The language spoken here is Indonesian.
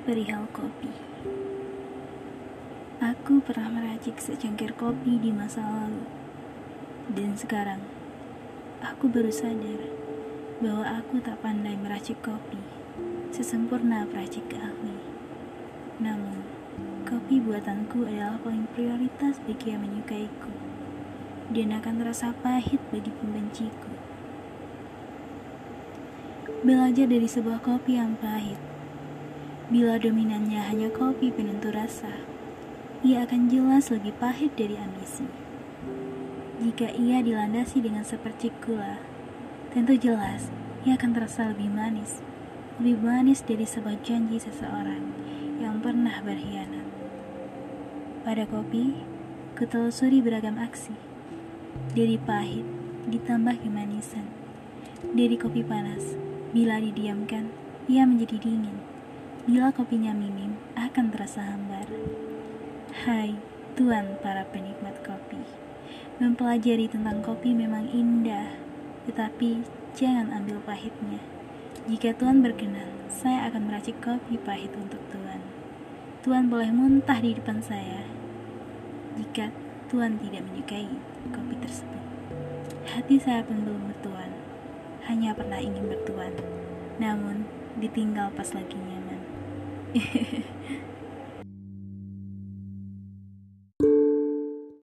perihal kopi. Aku pernah meracik secangkir kopi di masa lalu. Dan sekarang, aku baru sadar bahwa aku tak pandai meracik kopi sesempurna peracik ahli. Namun, kopi buatanku adalah paling prioritas bagi yang menyukaiku dan akan terasa pahit bagi pembenciku. Belajar dari sebuah kopi yang pahit Bila dominannya hanya kopi penentu rasa, ia akan jelas lebih pahit dari ambisi. Jika ia dilandasi dengan sepercik gula, tentu jelas ia akan terasa lebih manis, lebih manis dari sebuah janji seseorang yang pernah berkhianat. Pada kopi, kutelusuri beragam aksi, dari pahit ditambah kemanisan, dari kopi panas, bila didiamkan, ia menjadi dingin Bila kopinya minim, akan terasa hambar. Hai, tuan para penikmat kopi. Mempelajari tentang kopi memang indah, tetapi jangan ambil pahitnya. Jika tuan berkenan, saya akan meracik kopi pahit untuk tuan. Tuan boleh muntah di depan saya. Jika tuan tidak menyukai kopi tersebut. Hati saya pun belum bertuan, hanya pernah ingin bertuan. Namun, ditinggal pas lagi nyaman. フフフ。